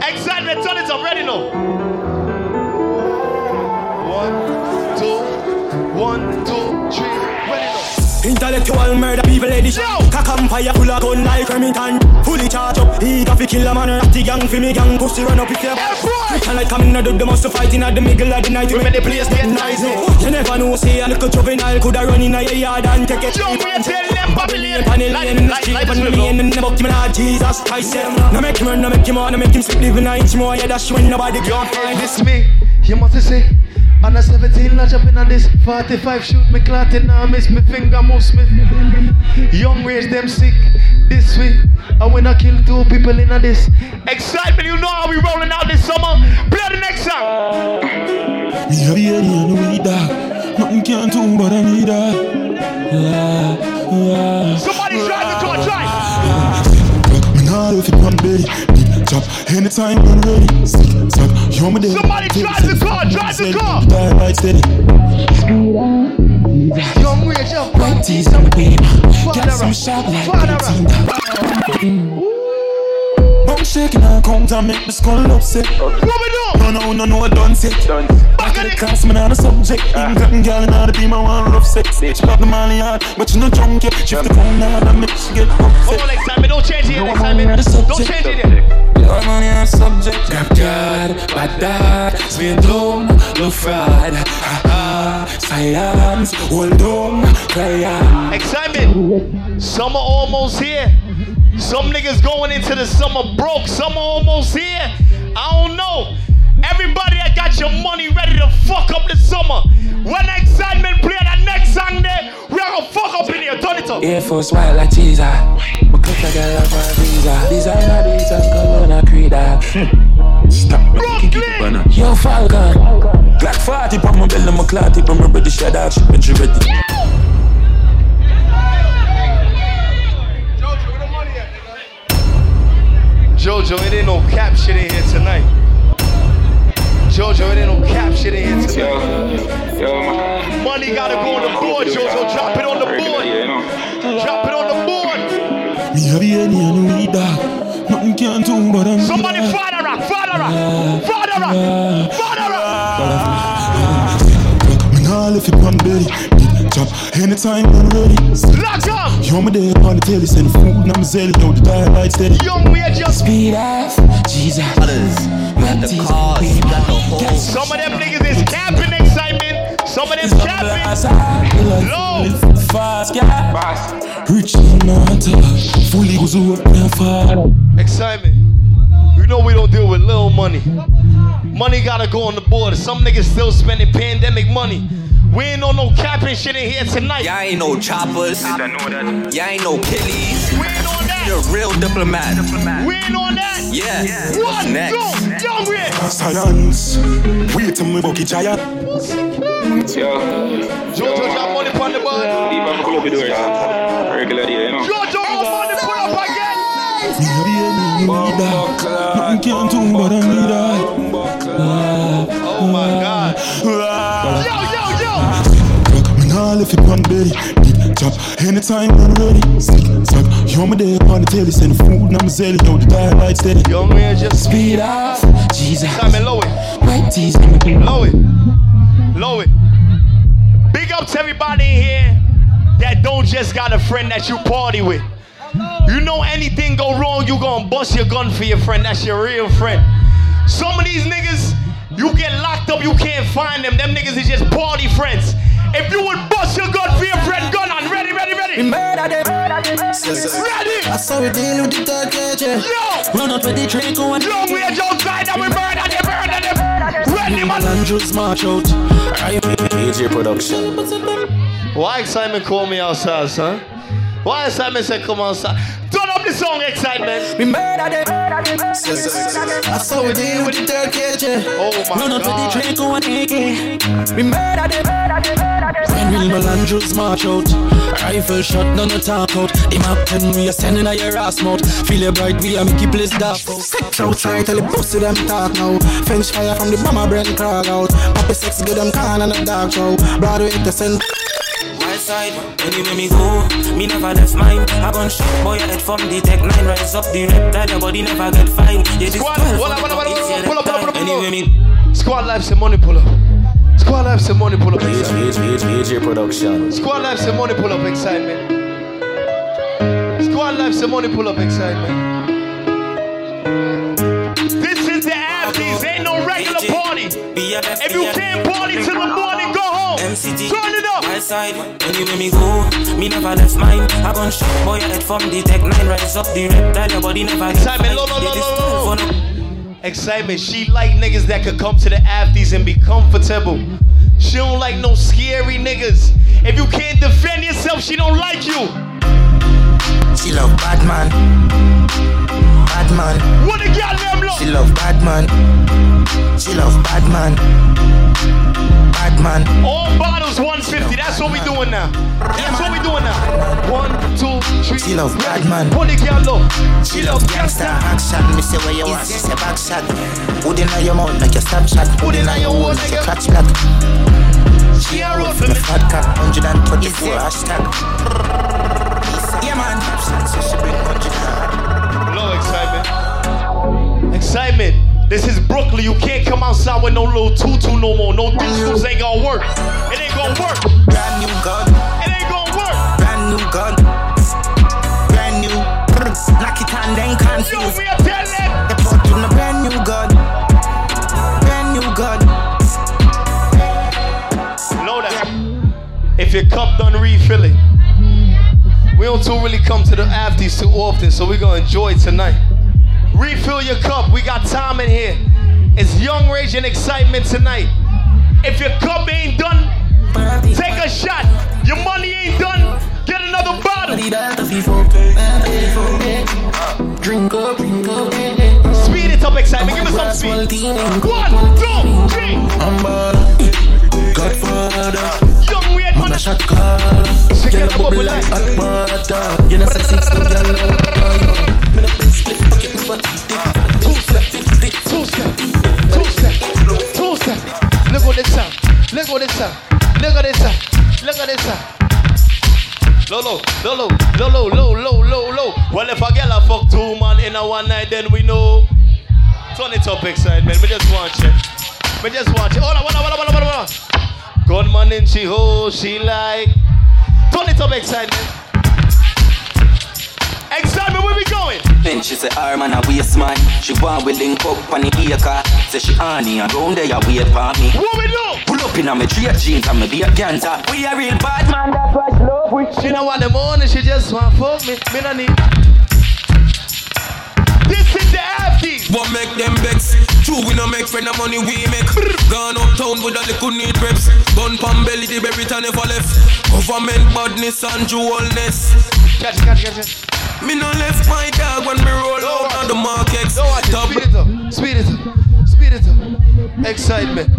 Xsytment, turn it up, ready now. One, two, one, two, three, ready now. Intellectual murder people edition Cock and fire full of gun like Remington Fully charge up, he got fi kill a man Ratty gang fi me gang, pussy run up if Can like coming out of the must fight in at the middle of the night. We make the place get nice You never know, say a little juvenile Coulda run in a yard and take it. Yo, we tell them Babylon. Panel Light- lane, light- street light on is the And never give me that Jesus Christ. No make him run, no make him on, no make him sleep Live in a inch more, yeah that's when nobody can find This me, you must say. On a 17, I jump in on this. 45, shoot me clotting, now miss me finger move smith. Young raise them sick this way. And when I kill two people in a this excitement, you know how we rolling out this summer. Play the next song. Me have the idea, no need that Nothing can do but I need yeah. Somebody drive the car, drive. Me nah love it one Big chop anytime I'm ready Stick, suck, you're my daddy. Somebody drive the car, drive the car. Die right steady. Yung Rage, yo. Panties on the beam Father Get some sharp like Father guillotine Bum shaking and count and make the skull upset. What we do? No, no, no, no, I done set Back of the class, man, on the subject. Ah. England girl, and all the be my one rough sex She pop the money hard, but you no drunk yet. Shift the phone now, and make she get Hold upset on, Xsytment. Don't change it, Xsytment. Don't change it. Your money on subject low fried Ha ha, silence Hold on, cry on Xsytment. Summer almost here. Some niggas going into the summer broke. Summer almost here. I don't know. Everybody that got your money ready to fuck up the summer. When Xsytment play there, we gonna fuck up in here. Turn it up. Air Force white like cheese. My cook like a love for a visa Designer beats and cologne a creed. Stop me, kick it banana Yo Falcon Glock 40 pon my belly, my clot tip, I'm ready, shut out, shit, but you ready Jojo, it ain't no cap shit in here tonight. Jojo, it ain't no cap shit in here tonight. Money gotta go on the board, Jojo. Drop it on the board. Drop it on the board. Me have the any and we dog Nothing can do but I'm Somebody father rock, father rock, father rock, father rock. Me nah left it on belly. Big chop anytime I'm ready. Lock up. Yo, me there on the telly, send food, and I'm selling out the dial steady. Young we are just speed off. Jesus. Got the cars, got the whole. Some of them niggas is camping Xsytment. Some of them camping. Low. Fast, yeah. Rich and not fully goes up there far. Xsytment. You know we don't deal with little money. Money gotta go on the board. Some niggas still spending pandemic money. We ain't on no capping shit in here tonight. Y'all ain't no choppers. Y'all ain't no killies. We ain't on that. You're a real diplomat. We ain't on that. Yeah. One, Next. two, young we. Science. Wait till me bucky giant. Jojo got money on the board. Jojo got money pull up again. Nothing can do but I need that. Me left it on belly. Big chop anytime I'm ready. Sick, suck. Yo, me there on the telly, send food, and I'm selling out the dial steady. Young we just speed off. Jesus. Simon, low it. White tees, me Low it. Low it. Big up to everybody here that don't just got a friend that you party with. You know anything go wrong, you gonna bust your gun for your friend. That's your real friend. Some of these niggas, you get locked up, you can't find them. Them niggas is just party friends. If you would bust your gun for your friend, gun on. Ready, ready, ready. Murder them. Ready. That's how we deal with the third cage. Yo. Run out with the Draco and Yo, we are just tied and we murder them, murder them. Ready, man. Andrews march out. AJ Production. Why Xsytment call me outside, son? Why Xsytment say come outside? Turn up the song, Xsytment. We murder them. That's how we deal with the third cage. Oh my Run out God. with the Draco and AK. We murder them. When Wilma Andrews march out. Rifle shot, none of talk out. The map 10, we are sending a your ass mouth. Feel it bright, we are make it place dark. Sex outside, tell the pussy them talk now. French fire from the bomber brain crowd out. Poppy sex, get them can and a dark show. Broadway to send. My side, anywhere me go, me never left mine. I gun shot boy head from the tech nine, rise up the reptile, your body never get fine. Yeah, this Squad, it's your pull up, pull up, reptile. pull up, pull Anywhere up. me Squad life some money pull up. Squad life some money pull up. AJ, AJ Production. Squad life some money pull up Xsytment. Squad life some money pull up Xsytment. This is the Afties, ain't no regular party. If you can't party till the morning, go home. MCT, Turn it up. my side, anywhere me go, me never left mine. I shot boy head from the tech nine, rise up the reptile, your body never. Xsytment, low, low, Yeah, low, this low, low. 12 on a- Xsytment. She like niggas that could come to the Afties and be comfortable. She don't like no scary niggas. If you can't defend yourself, she don't like you. She love bad man. Bad man. What the girl them love? She love bad man. She love bad man. Bad man. All bottles 150. That's what we doing now. That's what we doing now. One, two, three. She love bad man. Pull the girl low. She love gangster action. Me say where you want, she say back shot. Put in your mouth like your stab shot. Put in your hole like your crotch black. She a road For me fat cat, 124 hashtag. Yeah man. So she bring 100 Low Xsytment. Xsytment. This is Brooklyn. You can't come outside with no little tutu no more. No discos ain't gonna work. It ain't gonna work. Brand new gun. It ain't gonna work. Brand new gun. Brand new. Knock it and then Yo, confuse. we are telling. They put in a brand new gun. Brand new gun. Know that. If your cup done refill it. Don't really come to the afties too often, so we're gonna enjoy tonight. Refill your cup. We got time in here. It's Yung Rage and Xsytment tonight. If your cup ain't done, take a shot. Your money ain't done, get another bottle. Drink up, drink up. Speed it up, Xsytment. Give me some speed. One, two, three. I'm. Godfather. A shot call. She get bubble like hot water. You know, to girl. Me no big split pocket. Two step, two step, two step, two step. Look at this sound. Look at this sound. Look at this sound. Look at this sound. low, low, low, low, low, low, low, low. Well, if a girl a fuck two man in a one night, then we know. Turn it up, Xsytment. Me just want you. Me just want you. Hold on, hold on, hold on, hold on, hold on. Gunman in she ho, she like. Turn it up, Xsytment. Xsytment, where we going? Then she say, her man a waste man. She want we link up on the acre. Say she honey and round there wait for me. What we do? Pull up in a me straight jeans and me be a gangster. We a real bad man that's what she love with. She don't want the money, she just want fuck me. Me no need. This is the Afties. What make them vex? True, we no make friend of money we make. Gone uptown with a little need reps. Gun pan belly, the berry tan never left. Government badness and jewelness. Catch it, catch it, catch it. Me no left my dog when me roll out on the market. Don't watch it. Speed it up. Speed it up. Speed it up. Xsytment.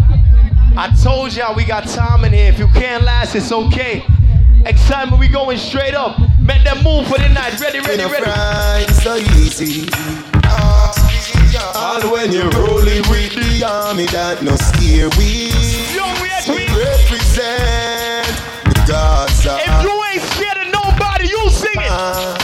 I told y'all we got time in here. If you can't last, it's okay. Xsytment, we going straight up. Make them move for the night. Ready, ready, In a ready. fright, so easy. All when you're rolling with the army that no scare we. We represent the Gaza. If you ain't scared of nobody, you sing it. Ah.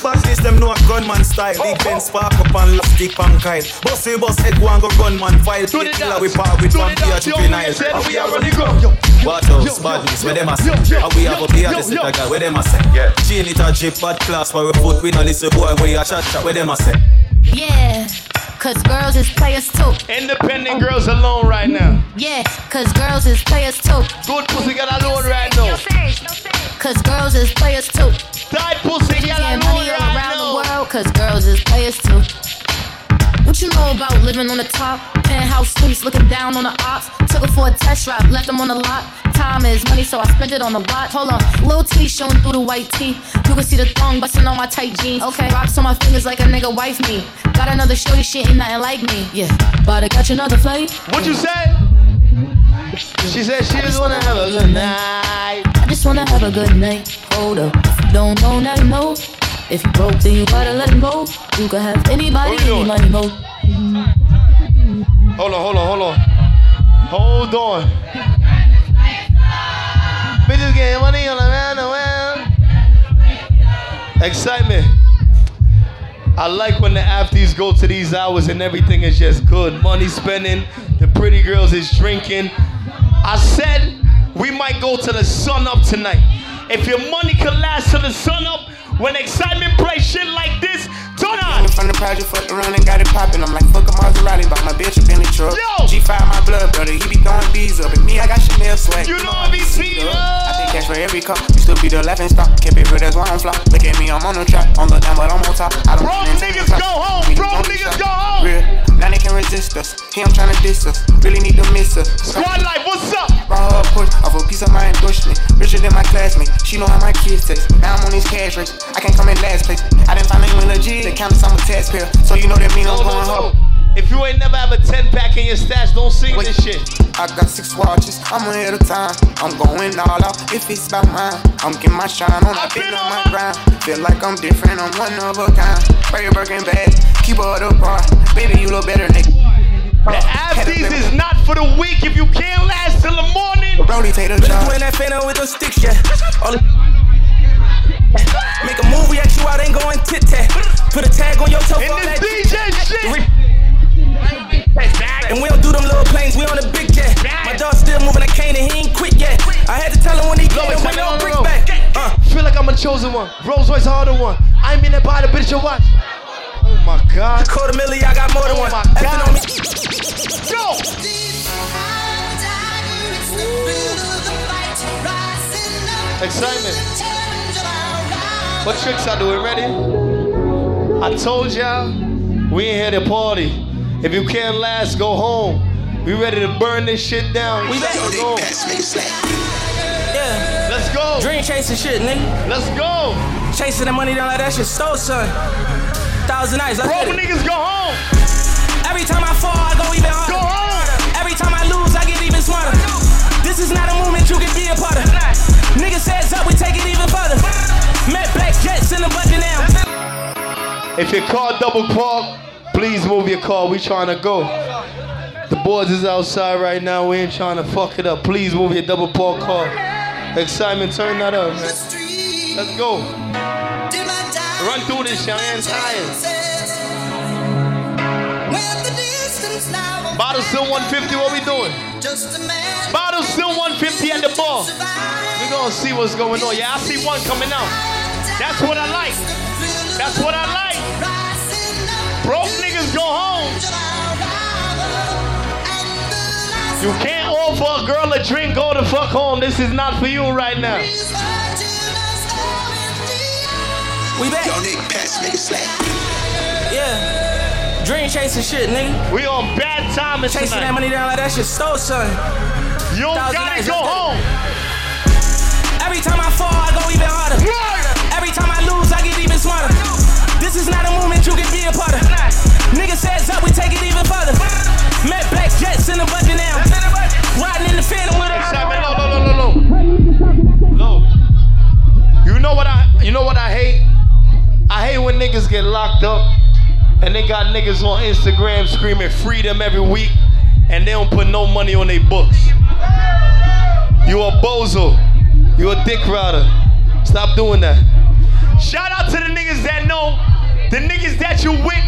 Rich badness, them know a gunman style. Big Ben spark up and last stick pan Kyle. Bossy boss head go and go gunman file. Play killer we part with vampire juvenile. And we are running go. What else badness, where them a say? And we have up here, this little girl, where them a say? Chain it a drip bad class for a foot. We no listen boy, where you chat chat, where them a say? Yeah, cause girls is players too. Independent girls alone right now. Yeah, cause girls is players too. Good pussy got alone right now. Cause girls is players too. Tight pussy Bitches got getting alone money all right around now. the world, cause girls is players too. What you know about living on the top? Penthouse suites, looking down on the ops. Took her for a test drive, left them on the lot. Time is money, so I spent it on the watch. Hold on, little T showing through the white tee. You can see the thong busting on my tight jeans. Okay, rocks on my fingers like a nigga wife me. Got another shorty, she ain't nothing like me. Yeah, but I got you another flight. What you say? She said she just wanna have a good night. I just wanna have a good night. Hold up, don't know, now you know. If you broke, then you gotta let him go. You can have anybody, any money, mo. Hold on, hold on, hold on. Hold on. Bitches getting money on the man, the man. Xsytment. I like when the afties go to these hours and everything is just good. Money spending, the pretty girls is drinking. I said we might go to the sun up tonight. If your money could last till the sun up, when Xsytment play shit like this, turn on. From the project, fucked around and got it poppin'. I'm like, fuck a Maserati, bought my bitch a Bentley truck. G5 my blood brother, he be throwing bees up. And me, I got Chanel swag. You know I be seen I think cash for every cup. Used still be the laughing stock. Kept it real, that's why I'm flop. Look at me, I'm on the track. On the down, but I'm on top. I don't Bro, niggas go home. Bro, niggas go home. Real. Now they can resist us. He, I'm trying to diss us. Really need to miss us. Squad life, what's up? Her a push off a piece of my endorsement. Richer than my classmate. She know how my kids taste. Now I'm on these cash rates. I can't come in last place. I didn't find anyone legit. The countess, I'm a taxpayer. So you know that mean I'm No, going home. If you ain't never have a 10 pack in your stash, don't sing this shit. I got six watches, I'm ahead of time. I'm going all out if it's about mine. I'm getting my shine on, I've been on my grind. Feel like I'm different, I'm one of a kind. Your Birkin bag, keep her the bar. Baby, you look better, nigga. The Afties is not for the weak if you can't last till the morning. Brody, take the Bitch, job. you that phantom with those sticks, yeah. All the- Make a movie at you out, ain't going tit tat. Put a tag on your toe. In for all this that DJ shit. And we don't do them little planes, we on a big jet. My dog still moving, I can't, and he ain't quit yet. I had to tell him when he Blow came, it, when tell no brick back. Uh. Feel like I'm a chosen one. Rolls Royce harder one. I ain't been there by the bitch you watch. Oh my god. Quarter milli, I got more than Oh one. my God. on me. Go. Xsytment. What tricks I doing? Ready? I told y'all we ain't here to party. If you can't last, go home. We ready to burn this shit down. We back. Let's go. Yeah. Let's go. Dream chasing shit, nigga. Let's go. Chasing the money down like that shit stole, son. Thousand nights, let's Bro, niggas go home. Every time I fall, I go even harder. Go home. Every time I lose, I get even smarter. This is not a movement you can be a part of. Niggas says up, we take it even further. Met black jets in the budget now. If your car double park, please move your car. We trying to go. The boys is outside right now. We ain't trying to fuck it up. Please move your double park car. Xsytment, turn that up, man. Let's go. Run through this, young and tired. Bottle still 150, what we doing? Bottle still 150 at the bar. We're gonna see what's going on. Yeah, I see one coming out. That's what I like. That's what I like. Broke niggas go home. You can't offer a girl a drink, go the fuck home. This is not for you right now. We back. Yo, nigga, pass, nigga, slap. Yeah. Dream chasing shit, nigga. We on bad time Chasing tonight. that money down like that shit stole son. You don't gotta nights, go home. Every time I fall, I go even harder. Every time I lose, I get even smarter. This is not a movement you can be a part of. Nigga says up, we take it even further. Met black jets in the budget now. Riding in the phantom with a No, no, no, no, no. No. You know what I you know what I niggas get locked up and they got niggas on Instagram screaming freedom every week and they don't put no money on their books. You a bozo. You a dick rider. Stop doing that. Shout out to the niggas that know the niggas that you with,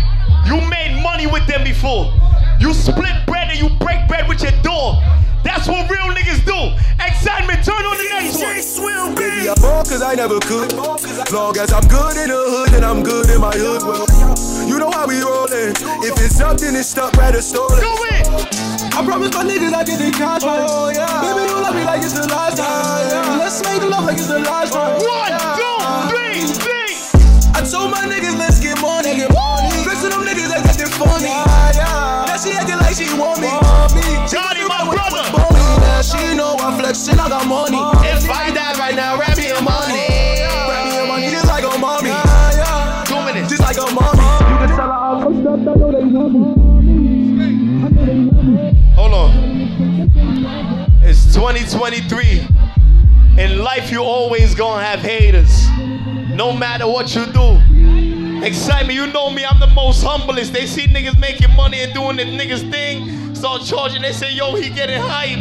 you made money with them before. You split bread and you break bread with your door. That's what real niggas do. Xsytment, turn on the next one. Baby, I ball cause I never could. Long as I'm good in the hood, then I'm good in my hood. Well, you know how we rollin'. If it's something, it's stuck, better stolen. Go in. I promise my niggas I get the cash right. Oh, yeah. Baby, don't love me like it's the last time. Oh, yeah. Let's make love like it's the last time. One, two, three, three. I told my niggas, let's get money. Get money. Flex to them niggas that got the funny. Yeah, yeah. Now she acting like she want me. Want know I'm I got money. Oh. If I die right now, rap me your money. Oh, rap me your money just like a mommy. Two minutes. Just like a mommy. You can tell her I'm fucked I know they love me. Hold on. It's 2023. In life, you always gonna have haters. No matter what you do. Xsytment, you know me, I'm the most humblest. They see niggas making money and doing the niggas thing, start charging. They say, yo, he getting hype.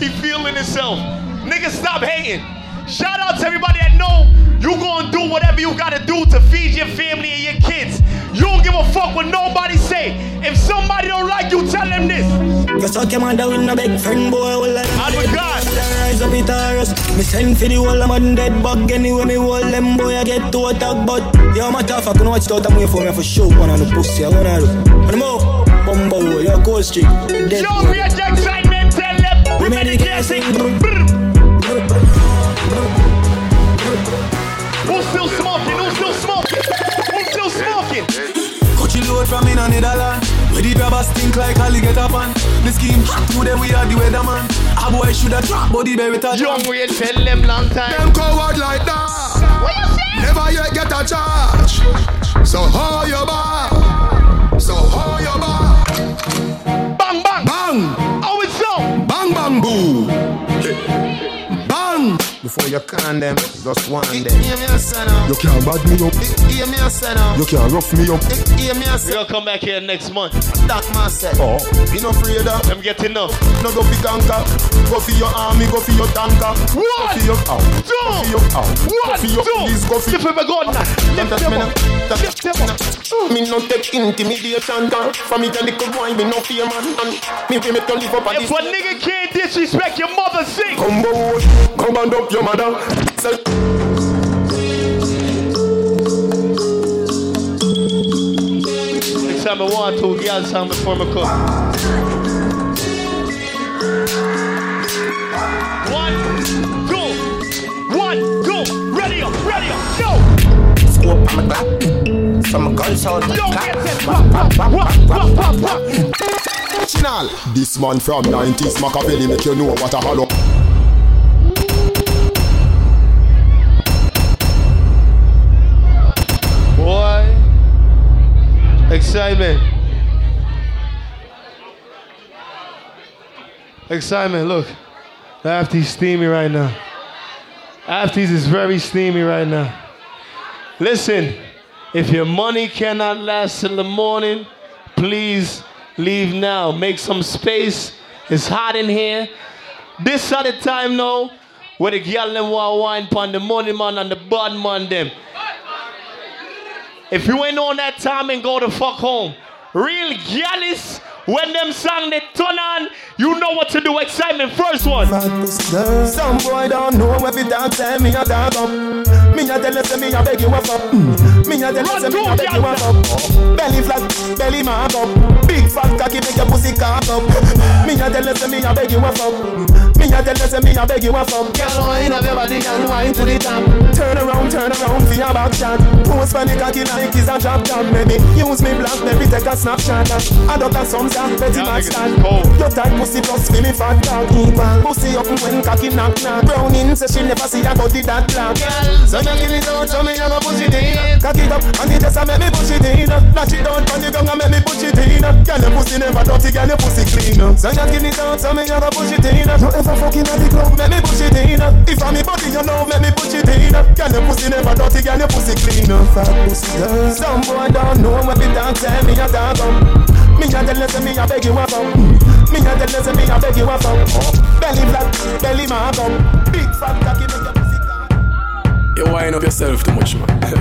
He feeling himself. Niggas, stop hating. Shout out to everybody that know you gonna do whatever you gotta do to feed your family and your kids. You don't give a fuck what nobody say. If somebody don't like you, tell them this. You suck your mother with no big friend, boy. Well, I I'm a god. Rise up, it us. Me send for the whole of man dead bug. Anyway, me hold them, boy. I get to attack, but yo, my tough. I can watch out and wait for me for show. One on the pussy, I wanna do. On the move, bumbo, yo, Cold Street. Yo, boy. we are Xsytment, tell them. We made it dancing. Who's still smoking? Who's still smoking? Who's still smoking? Coach you load from in a Netherland. Where the grabbers stink like alligator pan. The scheme hot to them, we are the weatherman. A boy shoulda drop, but the berry touch. Young, we tell them long time. Them coward like that. What you say? Never yet get a charge. So hold your back? Before you can them, just one them. Um. You can't bad me up. Um. You can't rough me up. We gonna come back here next month. That man said. Oh, be no afraid of. Them get enough. No go fi ganga. Go for your army, go for your tanker. Go One, for your ow. two, Go for your ow. Go for your police. Go for Lift them again now. Lift them up. Lift them up. Me no take intimidation down. From me a little boy, me no fear man. And me we make to live up at If a nigga can't disrespect your mother, sing. Come boy, come and up your mother. Say, Next time I want to, girl, time before me cook. One, two, one, two. Ready up, ready up, go. Scope on my Glock. From a gun sound my Yo, get it. Pop, pop, pop, pop, pop, pop, pop. Original. This man from 90s Machiavelli make you know what a hollow. Excitement. Xsytment, look. Afty's steamy right now. Afty's is very steamy right now. Listen, if your money cannot last till the morning, please leave now. Make some space. It's hot in here. This at the time, though, Where the girl them want wine pon the money man and the bad man them. If you ain't on that time and go the fuck home. Real gallus, when them song they turn on, you know what to do. Xsytment, first one. Some boy don't know if it don't tell me a dog up. Me a tell you me a beg you fuck. Mm. Me a tell you me a beg you fuck. Belly flat, belly mark up. Big fat cocky make your pussy cock up. Me a tell you me a beg you fuck. Me a tell you say me a beg you a fuck. Girl, wine up your body and wine to the top. Turn around, turn around for your back shot. Post for the cocky like it's a drop down, baby. Use me black, baby, take a snapshot. I don't have some song, Betty Max stand. Your tight pussy plus for me fat dog equal. Pussy up when cocky knock knock. Browning say she never see a body that black. So you kill it out, so me a go push it in. Cock it up and it just a make me push it in. Knock it down from the ground and make me push it in. Girl your pussy never dirty, girl your pussy clean. So you kill it out, so me a go push it in. No ever fucking at the club, make me push it in. If I'm me body, you know, make me push it in. Girl your pussy never dirty, girl your pussy clean. Fat pussy girl. Some boy don't know what the dog tell me a dog up. Me a tell you me a beg you a fuck. Me a tell you me a beg you a fuck. Belly flat, belly mark up. Big fat cocky make your pussy. You wind up yourself too much, man.